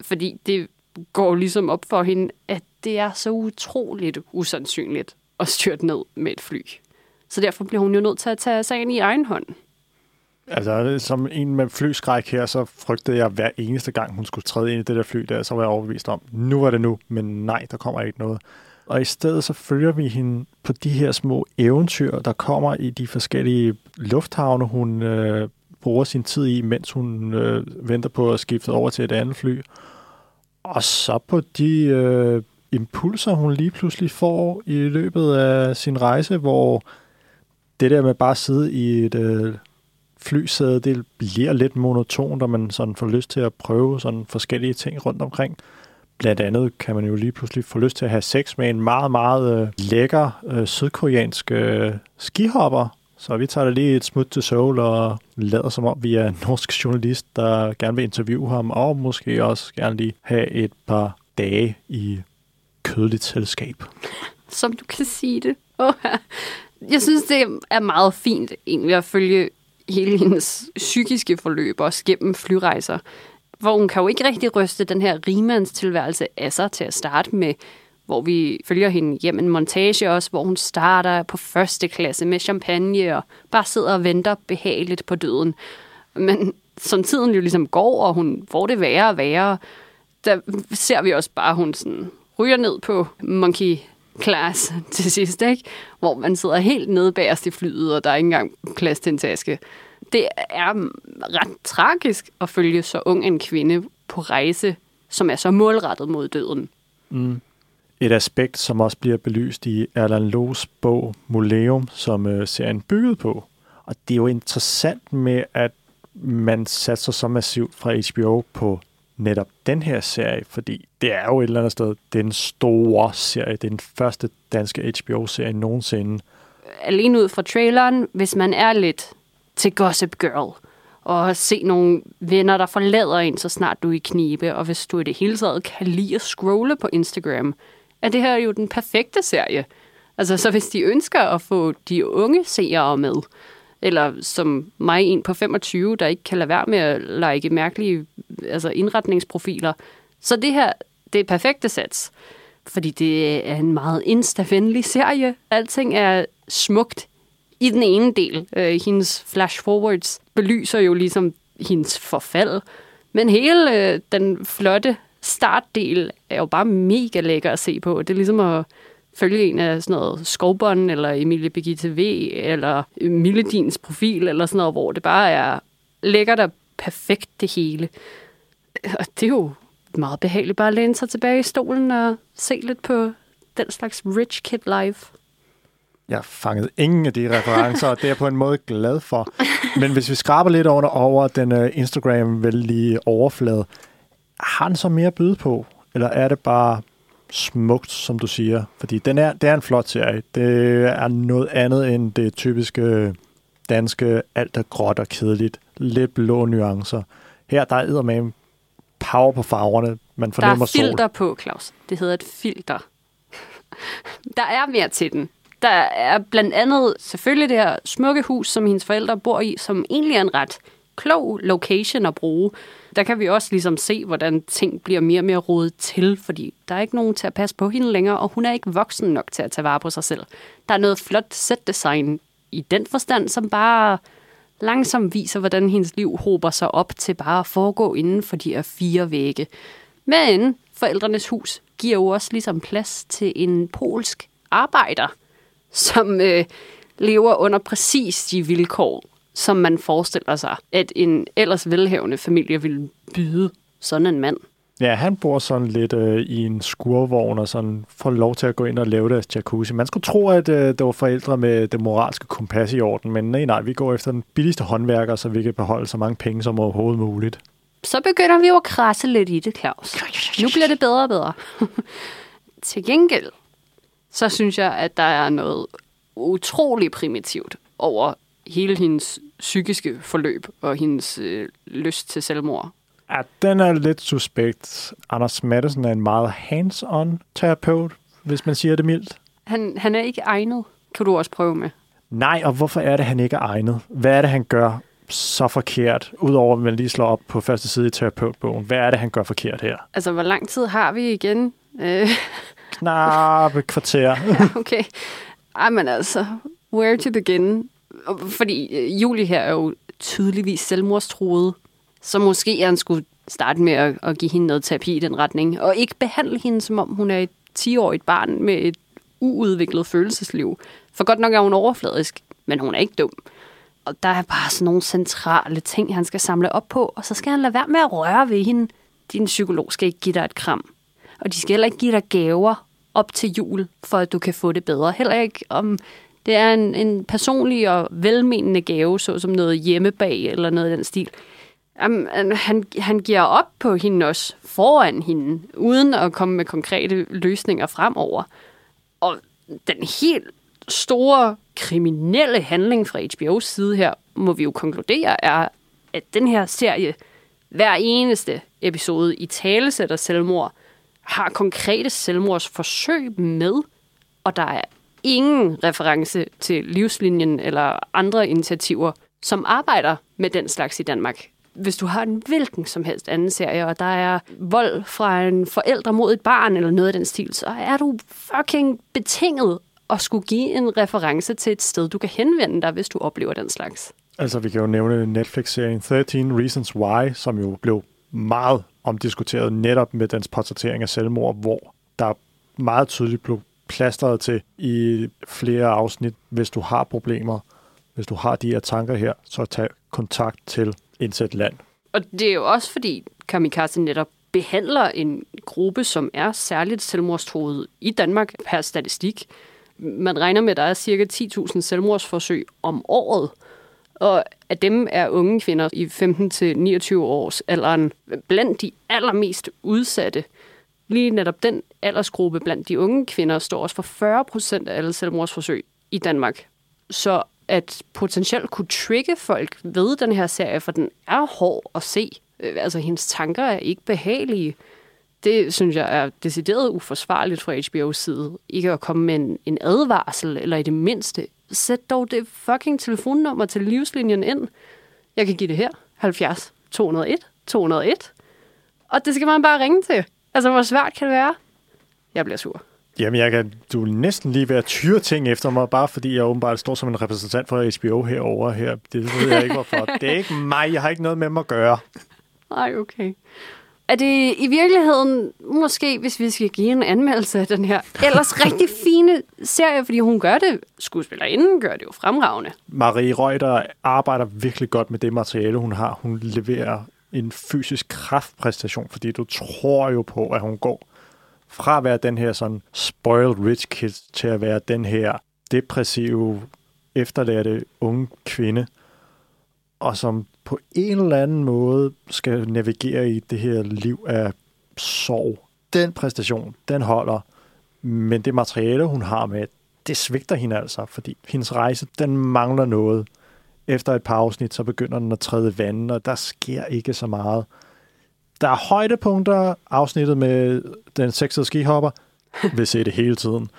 Fordi det går ligesom op for hende, at det er så utroligt usandsynligt at styrte ned med et fly. Så derfor bliver hun jo nødt til at tage sagen i egen hånd. Altså, som en med flyskræk her, så frygtede jeg hver eneste gang, hun skulle træde ind i det der fly der, så var jeg overbevist om, nu var det nu, men nej, der kommer ikke noget. Og i stedet så følger vi hende på de her små eventyr, der kommer i de forskellige lufthavne, hun øh, bruger sin tid i, mens hun øh, venter på at skifte over til et andet fly. Og så på de øh, impulser, hun lige pludselig får i løbet af sin rejse, hvor det der med bare at sidde i et øh, flysæde, det bliver lidt monotont, og man sådan får lyst til at prøve sådan forskellige ting rundt omkring. Blandt andet kan man jo lige pludselig få lyst til at have sex med en meget, meget øh, lækker øh, sydkoreansk øh, skihopper. Så vi tager da lige et smut til Seoul og lader som om, vi er en norsk journalist, der gerne vil interviewe ham, og måske også gerne lige have et par dage i kødligt selskab. Som du kan sige det. Oh, jeg synes, det er meget fint egentlig at følge hele hendes psykiske forløb også gennem flyrejser hvor hun kan jo ikke rigtig ryste den her rimandstilværelse af sig til at starte med, hvor vi følger hende hjem en montage også, hvor hun starter på første klasse med champagne og bare sidder og venter behageligt på døden. Men som tiden jo ligesom går, og hun får det værre og værre, der ser vi også bare, at hun sådan ryger ned på monkey class *laughs* til sidst, ikke? hvor man sidder helt nede bagerst i flyet, og der er ikke engang plads til en taske det er ret tragisk at følge så ung en kvinde på rejse, som er så målrettet mod døden. Mm. Et aspekt, som også bliver belyst i Erland Loos bog Muleum, som øh, serien bygget på. Og det er jo interessant med, at man satser så massivt fra HBO på netop den her serie, fordi det er jo et eller andet sted den store serie, den første danske HBO-serie nogensinde. alene ud fra traileren, hvis man er lidt til Gossip Girl, og se nogle venner, der forlader en, så snart du er i knibe, og hvis du i det hele taget kan lide at scrolle på Instagram, er det her jo den perfekte serie. Altså, så hvis de ønsker at få de unge seere med, eller som mig, en på 25, der ikke kan lade være med at like mærkelige altså indretningsprofiler, så det her, det er perfekte sats. Fordi det er en meget insta-venlig serie. Alting er smukt i den ene del. Øh, hendes flash-forwards belyser jo ligesom hendes forfald. Men hele øh, den flotte startdel er jo bare mega lækker at se på. Det er ligesom at følge en af sådan noget Skovbånd, eller Emilie Birgitte V, eller Milledins profil, eller sådan noget, hvor det bare er lækkert og perfekt det hele. Og det er jo meget behageligt bare at læne sig tilbage i stolen og se lidt på den slags rich kid life. Jeg fangede ingen af de referencer, og det er jeg på en måde glad for. Men hvis vi skraber lidt over, over den uh, Instagram-vældige overflade, har den så mere at byde på? Eller er det bare smukt, som du siger? Fordi den er, det er en flot serie. Det er noget andet end det typiske danske, alt er gråt og kedeligt. Lidt blå nuancer. Her der er med power på farverne. Man fornemmer Der er filter sol. på, Claus. Det hedder et filter. *laughs* der er mere til den. Der er blandt andet selvfølgelig det her smukke hus, som hendes forældre bor i, som egentlig er en ret klog location at bruge. Der kan vi også ligesom se, hvordan ting bliver mere og mere rodet til, fordi der er ikke nogen til at passe på hende længere, og hun er ikke voksen nok til at tage vare på sig selv. Der er noget flot set-design i den forstand, som bare langsomt viser, hvordan hendes liv hober sig op til bare at foregå inden for de her fire vægge. Men forældrenes hus giver jo også ligesom plads til en polsk arbejder, som øh, lever under præcis de vilkår, som man forestiller sig, at en ellers velhavende familie ville byde sådan en mand. Ja, han bor sådan lidt øh, i en skurvogn og sådan får lov til at gå ind og lave deres jacuzzi. Man skulle tro, at øh, det var forældre med det moralske kompas i orden, men nej, nej, vi går efter den billigste håndværker, så vi kan beholde så mange penge som overhovedet muligt. Så begynder vi jo at krasse lidt i det, Claus. Nu bliver det bedre og bedre. *laughs* til gengæld, så synes jeg, at der er noget utrolig primitivt over hele hendes psykiske forløb og hendes øh, lyst til selvmord. Ja, den er lidt suspekt. Anders Madsen er en meget hands-on terapeut, hvis man siger det mildt. Han, han er ikke egnet, kan du også prøve med. Nej, og hvorfor er det, han ikke er egnet? Hvad er det, han gør så forkert, udover at man lige slår op på første side i terapeutbogen? Hvad er det, han gør forkert her? Altså, hvor lang tid har vi igen? Øh, Knap et kvarter. *laughs* okay. Ej, men altså, where to begin? Fordi øh, Julie her er jo tydeligvis selvmordstruet, så måske han skulle starte med at, at give hende noget terapi i den retning, og ikke behandle hende, som om hun er et 10-årigt barn med et uudviklet følelsesliv. For godt nok er hun overfladisk, men hun er ikke dum. Og der er bare sådan nogle centrale ting, han skal samle op på, og så skal han lade være med at røre ved hende. Din psykolog skal ikke give dig et kram. Og de skal heller ikke give dig gaver op til jul, for at du kan få det bedre. Heller ikke om det er en, en personlig og velmenende gave, såsom noget hjemmebag eller noget i den stil. Jamen, han, han giver op på hende også foran hende, uden at komme med konkrete løsninger fremover. Og den helt store kriminelle handling fra HBO's side her, må vi jo konkludere, er, at den her serie, hver eneste episode i talesætter selvmord, har konkrete selvmordsforsøg med, og der er ingen reference til livslinjen eller andre initiativer, som arbejder med den slags i Danmark. Hvis du har en hvilken som helst anden serie, og der er vold fra en forælder mod et barn eller noget af den stil, så er du fucking betinget at skulle give en reference til et sted, du kan henvende dig, hvis du oplever den slags. Altså, vi kan jo nævne Netflix-serien 13 Reasons Why, som jo blev meget omdiskuteret netop med dens portrættering af selvmord, hvor der meget tydeligt blev plasteret til i flere afsnit, hvis du har problemer, hvis du har de her tanker her, så tag kontakt til Indsæt Land. Og det er jo også fordi Kamikaze netop behandler en gruppe, som er særligt selvmordstroet i Danmark per statistik. Man regner med, at der er cirka 10.000 selvmordsforsøg om året. Og af dem er unge kvinder i 15-29 års alderen blandt de allermest udsatte. Lige netop den aldersgruppe blandt de unge kvinder står også for 40 procent af alle selvmordsforsøg i Danmark. så at potentielt kunne trigge folk ved den her serie, for den er hård at se. Øh, altså, hendes tanker er ikke behagelige. Det synes jeg er decideret uforsvarligt fra HBO's side. Ikke at komme med en, en advarsel, eller i det mindste. Sæt dog det fucking telefonnummer til livslinjen ind. Jeg kan give det her. 70 201 201. Og det skal man bare ringe til. Altså, hvor svært kan det være? Jeg bliver sur. Jamen, jeg kan, du er næsten lige ved at tyre ting efter mig, bare fordi jeg åbenbart står som en repræsentant for HBO herover her. Det ved jeg ikke, hvorfor. Det er ikke mig. Jeg har ikke noget med mig at gøre. Ej, okay. Er det i virkeligheden, måske hvis vi skal give en anmeldelse af den her ellers rigtig fine serie, fordi hun gør det, skuespillerinden gør det jo fremragende. Marie Reuter arbejder virkelig godt med det materiale, hun har. Hun leverer en fysisk kraftpræstation, fordi du tror jo på, at hun går fra at være den her sådan spoiled rich kid til at være den her depressive, efterladte unge kvinde, og som på en eller anden måde skal navigere i det her liv af sorg. Den præstation, den holder, men det materiale, hun har med, det svigter hende altså, fordi hendes rejse, den mangler noget. Efter et par afsnit, så begynder den at træde vandet, og der sker ikke så meget. Der er højdepunkter, afsnittet med den sexede skihopper, *laughs* vil se det hele tiden.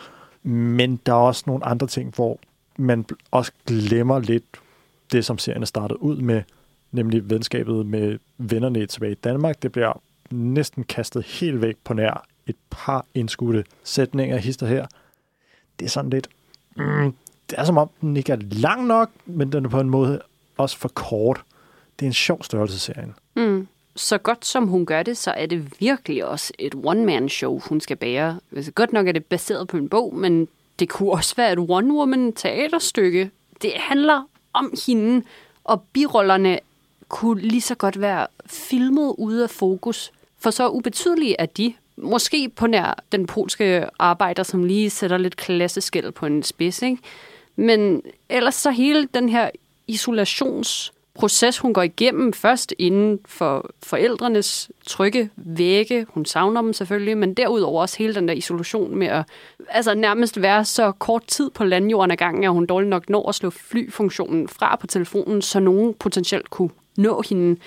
Men der er også nogle andre ting, hvor man også glemmer lidt det, som serien er startet ud med, nemlig venskabet med vennerne tilbage i Danmark. Det bliver næsten kastet helt væk på nær et par indskudte sætninger hister her. Det er sådan lidt... Mm, det er som om, den ikke er lang nok, men den er på en måde også for kort. Det er en sjov størrelse, serien. Mm. Så godt som hun gør det, så er det virkelig også et one-man-show, hun skal bære. Altså, godt nok er det baseret på en bog, men det kunne også være et one-woman-teaterstykke. Det handler om hende, og birollerne kunne lige så godt være filmet ude af fokus. For så ubetydelige er de. Måske på nær den polske arbejder, som lige sætter lidt klasseskæld på en spids, ikke? Men ellers så hele den her isolationsproces, hun går igennem først inden for forældrenes trygge vægge. Hun savner dem selvfølgelig, men derudover også hele den der isolation med at altså nærmest være så kort tid på landjorden ad gangen, at hun dårligt nok når at slå flyfunktionen fra på telefonen, så nogen potentielt kunne nå hende.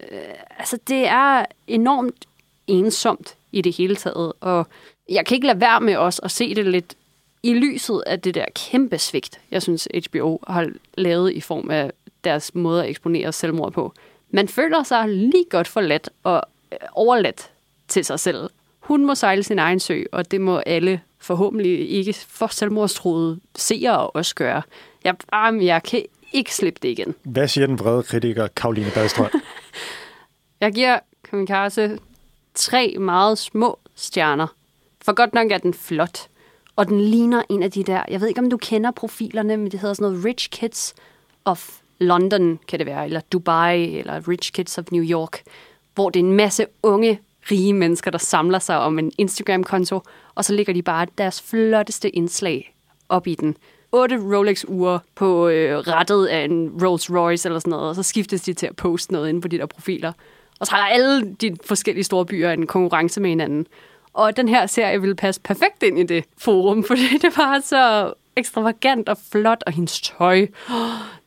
Øh, altså det er enormt ensomt i det hele taget, og jeg kan ikke lade være med os at se det lidt i lyset af det der kæmpe svigt, jeg synes HBO har lavet i form af deres måde at eksponere selvmord på. Man føler sig lige godt forladt og øh, overladt til sig selv. Hun må sejle sin egen sø, og det må alle forhåbentlig ikke for selvmordstroede seere også gøre. Jeg, ah, jeg kan ikke slippe det igen. Hvad siger den vrede kritiker, Karoline Badstrøm? *laughs* Jeg giver Kamikaze tre meget små stjerner. For godt nok er den flot. Og den ligner en af de der, jeg ved ikke om du kender profilerne, men det hedder sådan noget Rich Kids of London, kan det være, eller Dubai, eller Rich Kids of New York, hvor det er en masse unge, rige mennesker, der samler sig om en Instagram-konto, og så ligger de bare deres flotteste indslag op i den. Otte Rolex-ure på øh, rettet af en Rolls Royce eller sådan noget, og så skiftes de til at poste noget inde på de der profiler. Og så har alle de forskellige store byer en konkurrence med hinanden. Og den her serie ville passe perfekt ind i det forum, *laughs* fordi det var så ekstravagant og flot, og hendes tøj.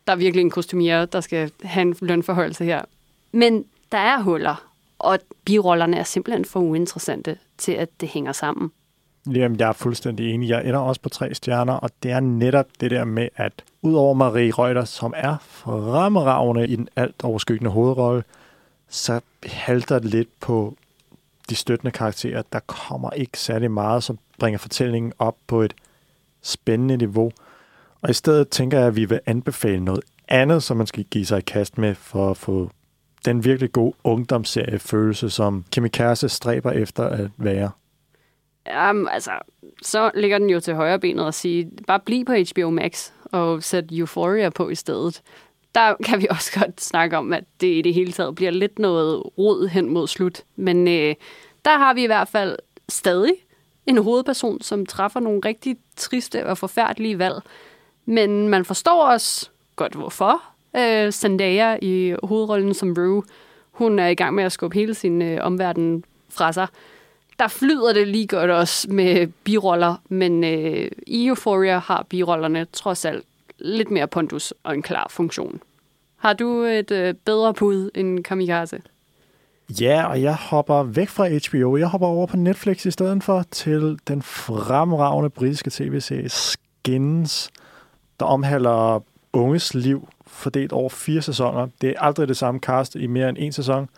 Der er virkelig en kostumier, der skal have en lønforhøjelse her. Men der er huller, og birollerne er simpelthen for uinteressante til, at det hænger sammen. Jamen, jeg er fuldstændig enig. Jeg ender også på tre stjerner, og det er netop det der med, at udover Marie Reuter, som er fremragende i den alt overskyggende hovedrolle, så halter det lidt på de støttende karakterer. Der kommer ikke særlig meget, som bringer fortællingen op på et spændende niveau. Og i stedet tænker jeg, at vi vil anbefale noget andet, som man skal give sig i kast med for at få den virkelig gode ungdomsseriefølelse, som Kimikaze stræber efter at være. Jamen, altså, så ligger den jo til højre benet og sige, bare bliv på HBO Max og sæt Euphoria på i stedet. Der kan vi også godt snakke om, at det i det hele taget bliver lidt noget rod hen mod slut. Men øh, der har vi i hvert fald stadig en hovedperson, som træffer nogle rigtig triste og forfærdelige valg. Men man forstår også godt, hvorfor. Øh, Zendaya i hovedrollen som Rue, hun er i gang med at skubbe hele sin øh, omverden fra sig. Der flyder det lige godt også med biroller, men øh, i Euphoria har birollerne trods alt lidt mere pondus og en klar funktion. Har du et øh, bedre bud end Kamikaze? Ja, og jeg hopper væk fra HBO. Jeg hopper over på Netflix i stedet for til den fremragende britiske tv-serie Skins, der omhandler unges liv fordelt over fire sæsoner. Det er aldrig det samme cast i mere end en sæson.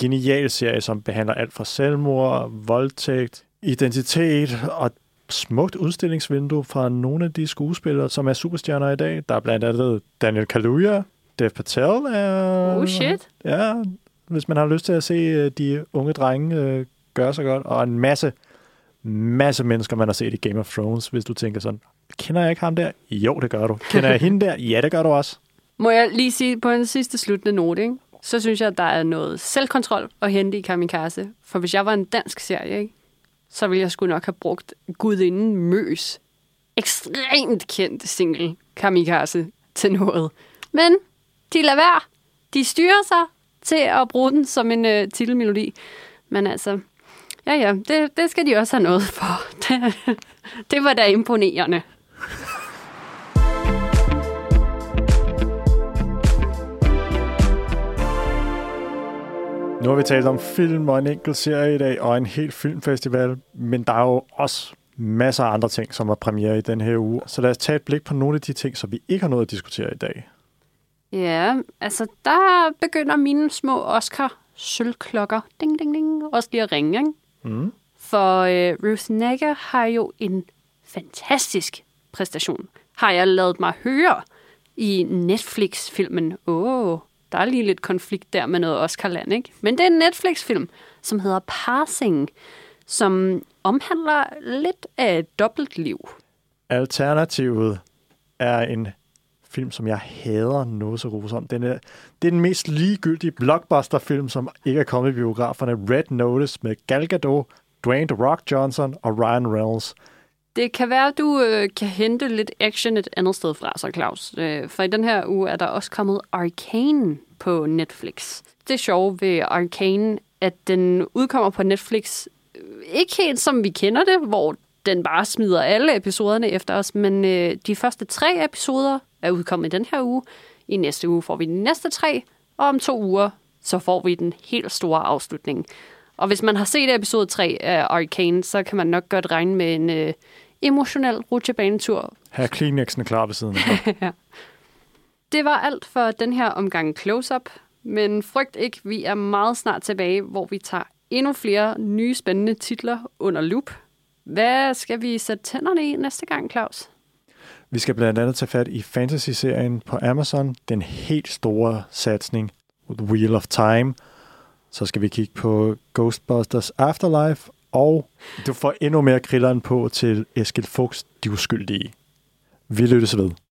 Genial serie, som behandler alt fra selvmord, voldtægt, identitet og smukt udstillingsvindue fra nogle af de skuespillere, som er superstjerner i dag. Der er blandt andet Daniel Kaluuya, Dev Patel er... Oh shit. Ja, hvis man har lyst til at se øh, de unge drenge øh, gøre så godt, og en masse, masse mennesker, man har set i Game of Thrones, hvis du tænker sådan, kender jeg ikke ham der? Jo, det gør du. Kender jeg hende der? *laughs* Ja, det gør du også. Må jeg lige sige på en sidste sluttende note, ikke? så synes jeg, at der er noget selvkontrol at hente i Kamikaze. For hvis jeg var en dansk serie, ikke? Så ville jeg sgu nok have brugt Gudinden Møs ekstremt kendt single Kamikaze til noget. Men de lader være. De styrer sig til at bruge den som en øh, titelmelodi. Men altså, ja ja, det, det skal de også have noget for. *laughs* Det, det var da imponerende. Nu har vi talt om film og en enkelt serie i dag, og en helt filmfestival, men der er jo også masser af andre ting, som er premiere i den her uge. Så lad os tage et blik på nogle af de ting, som vi ikke har nået at diskutere i dag. Ja, altså der begynder mine små Oscar-sølvklokker ding, ding, ding, også lige at ringe. Ikke? Mm. For øh, Ruth Negga har jo en fantastisk præstation, har jeg lavet mig høre i Netflix-filmen. Åh, oh, der er lige lidt konflikt der med noget Oscar-land, ikke? Men det er en Netflix-film, som hedder Passing, som omhandler lidt af et dobbeltliv. Alternativet er en film, som jeg hader noget så rus om. Den er, det er den mest ligegyldige blockbuster-film, som ikke er kommet i biograferne. Red Notice med Gal Gadot, Dwayne The Rock Johnson og Ryan Reynolds. Det kan være, at du øh, kan hente lidt action et andet sted fra, så Claus. Øh, for i den her uge er der også kommet Arcane på Netflix. Det sjovt ved Arcane, at den udkommer på Netflix øh, ikke helt som vi kender det, hvor den bare smider alle episoderne efter os, men øh, de første tre episoder er udkommet i den her uge. I næste uge får vi de næste tre, og om to uger, så får vi den helt store afslutning. Og hvis man har set episode 3 af Arcane, så kan man nok godt regne med en øh, emotionel rutsjebanetur. Her er Kleenexen klar ved siden af. *laughs* Det var alt for den her omgang Close-Up, men frygt ikke, vi er meget snart tilbage, hvor vi tager endnu flere nye spændende titler under loop. Hvad skal vi sætte tænderne i næste gang, Claus? Vi skal blandt andet tage fat i fantasy-serien på Amazon, den helt store satsning, The Wheel of Time. Så skal vi kigge på Ghostbusters Afterlife, og du får endnu mere krilleren på til Eskil Fuchs De Uskyldige. Vi lyttes ved.